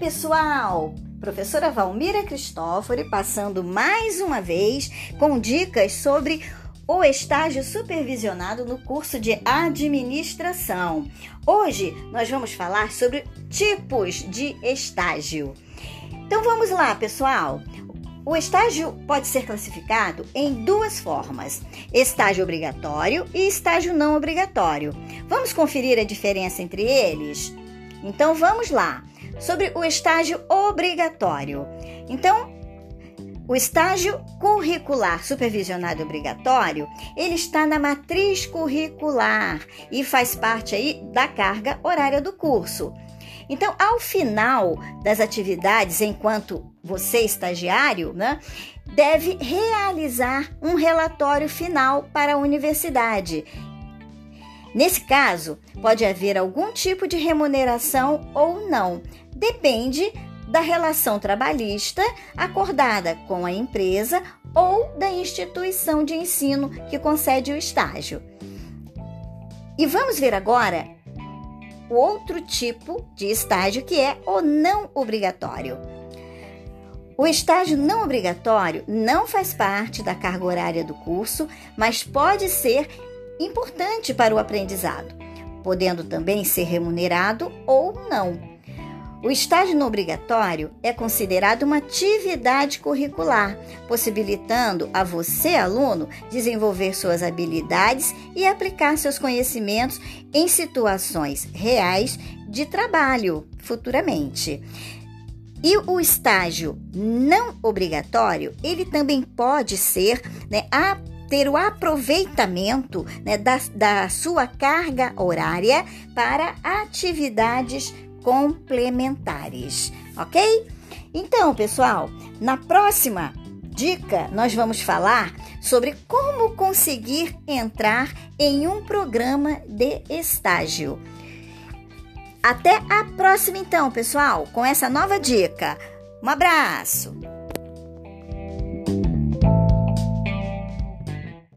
pessoal! Professora Valmira Cristófori passando mais uma vez com dicas sobre o estágio supervisionado no curso de administração. Hoje nós vamos falar sobre tipos de estágio. Então vamos lá, pessoal. O estágio pode ser classificado em duas formas: estágio obrigatório e estágio não obrigatório. Vamos conferir a diferença entre eles? Então vamos lá sobre o estágio obrigatório. Então, o estágio curricular supervisionado obrigatório, ele está na matriz curricular e faz parte aí da carga horária do curso. Então, ao final das atividades, enquanto você estagiário, né, deve realizar um relatório final para a universidade Nesse caso, pode haver algum tipo de remuneração ou não, depende da relação trabalhista acordada com a empresa ou da instituição de ensino que concede o estágio. E vamos ver agora o outro tipo de estágio que é o não obrigatório. O estágio não obrigatório não faz parte da carga horária do curso, mas pode ser importante para o aprendizado, podendo também ser remunerado ou não. O estágio obrigatório é considerado uma atividade curricular, possibilitando a você, aluno, desenvolver suas habilidades e aplicar seus conhecimentos em situações reais de trabalho futuramente. E o estágio não obrigatório, ele também pode ser né, ter o aproveitamento né, da, da sua carga horária para atividades complementares, ok? Então, pessoal, na próxima dica nós vamos falar sobre como conseguir entrar em um programa de estágio. Até a próxima, então, pessoal, com essa nova dica. Um abraço!